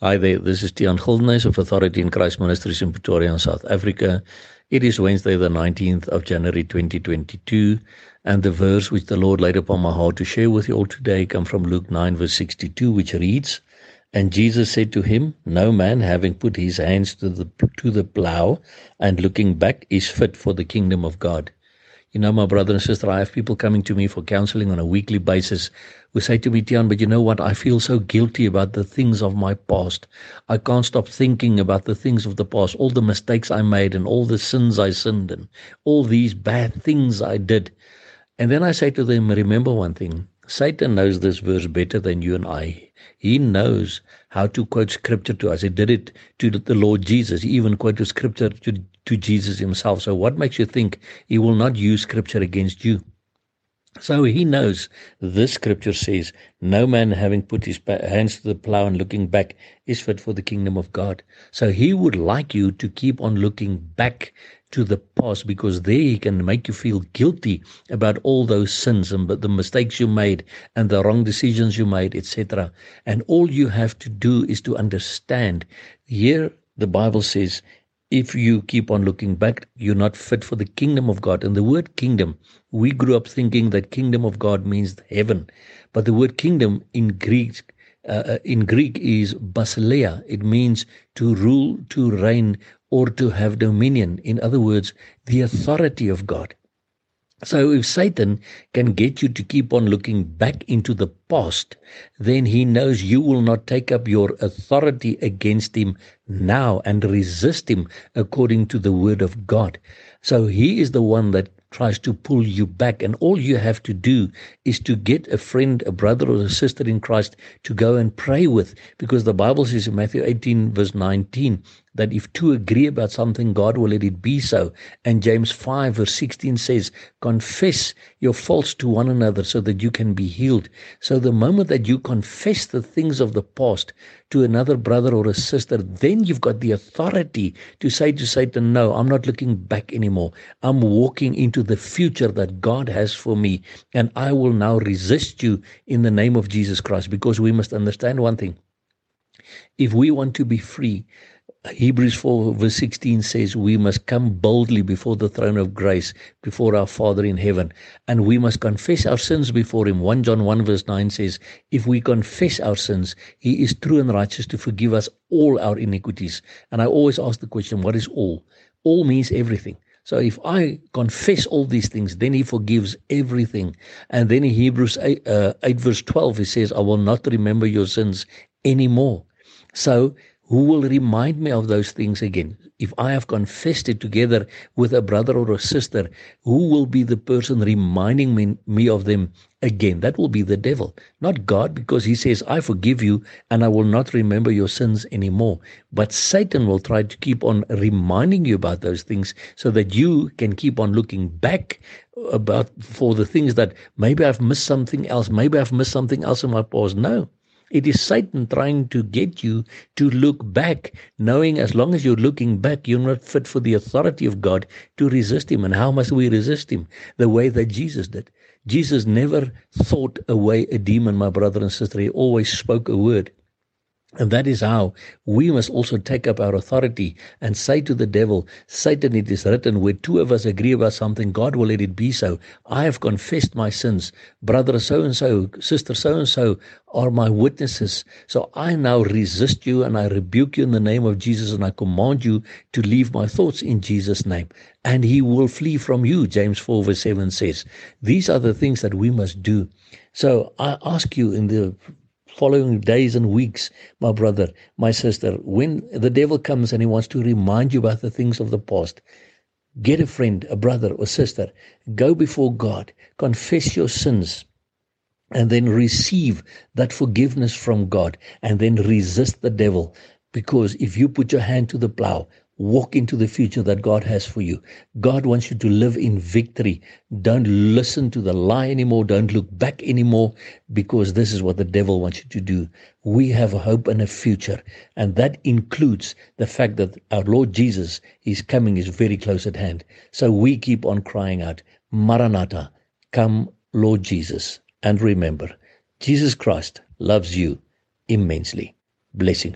Hi there, this is Tian Gildenhuys of Authority in Christ Ministries in Pretoria, South Africa. It is Wednesday, the 19th of January 2022, and the verse which the Lord laid upon my heart to share with you all today come from Luke 9, verse 62, which reads, And Jesus said to him, No man having put his hands to the, to the plow and looking back is fit for the kingdom of God. You know, my brother and sister, I have people coming to me for counseling on a weekly basis who say to me, Tian, but you know what? I feel so guilty about the things of my past. I can't stop thinking about the things of the past, all the mistakes I made and all the sins I sinned and all these bad things I did. And then I say to them, remember one thing. Satan knows this verse better than you and I. He knows how to quote scripture to us. He did it to the Lord Jesus. He even quoted scripture to, to Jesus himself. So what makes you think he will not use scripture against you? So he knows this scripture says, No man having put his hands to the plow and looking back is fit for the kingdom of God. So he would like you to keep on looking back to the past because there he can make you feel guilty about all those sins and the mistakes you made and the wrong decisions you made, etc. And all you have to do is to understand. Here the Bible says, if you keep on looking back, you're not fit for the kingdom of God. And the word kingdom, we grew up thinking that kingdom of God means heaven. But the word kingdom in Greek uh, in Greek is basileia. It means to rule, to reign, or to have dominion. In other words, the authority of God. So if Satan can get you to keep on looking back into the past, then he knows you will not take up your authority against him now and resist him according to the word of God. So he is the one that tries to pull you back. And all you have to do is to get a friend, a brother, or a sister in Christ to go and pray with. Because the Bible says in Matthew 18, verse 19, that if two agree about something, God will let it be so. And James 5, verse 16 says, Confess your faults to one another so that you can be healed. So the moment that you confess the things of the past to another brother or a sister, then you've got the authority to say to Satan, No, I'm not looking back anymore. I'm walking into the future that God has for me. And I will now resist you in the name of Jesus Christ because we must understand one thing. If we want to be free, Hebrews 4 verse 16 says we must come boldly before the throne of grace, before our Father in heaven, and we must confess our sins before Him. 1 John 1 verse 9 says, If we confess our sins, He is true and righteous to forgive us all our iniquities. And I always ask the question, what is all? All means everything. So if I confess all these things, then he forgives everything. And then in Hebrews 8, uh, 8 verse 12, he says, I will not remember your sins anymore. So who will remind me of those things again? If I have confessed it together with a brother or a sister, who will be the person reminding me, me of them again? That will be the devil, not God, because he says, I forgive you and I will not remember your sins anymore. But Satan will try to keep on reminding you about those things so that you can keep on looking back about for the things that maybe I've missed something else, maybe I've missed something else in my past. No. It is Satan trying to get you to look back, knowing as long as you're looking back, you're not fit for the authority of God to resist Him. And how must we resist Him? The way that Jesus did. Jesus never thought away a demon, my brother and sister. He always spoke a word. And that is how we must also take up our authority and say to the devil, Satan, it is written, where two of us agree about something, God will let it be so. I have confessed my sins. Brother so and so, sister so and so are my witnesses. So I now resist you and I rebuke you in the name of Jesus and I command you to leave my thoughts in Jesus' name. And he will flee from you, James 4 verse 7 says. These are the things that we must do. So I ask you in the following days and weeks, my brother, my sister, when the devil comes and he wants to remind you about the things of the past, get a friend, a brother or sister, go before God, confess your sins, and then receive that forgiveness from God, and then resist the devil. Because if you put your hand to the plow, Walk into the future that God has for you. God wants you to live in victory. Don't listen to the lie anymore. Don't look back anymore because this is what the devil wants you to do. We have a hope and a future. And that includes the fact that our Lord Jesus, His coming is very close at hand. So we keep on crying out, Maranatha, come Lord Jesus. And remember, Jesus Christ loves you immensely. Blessings.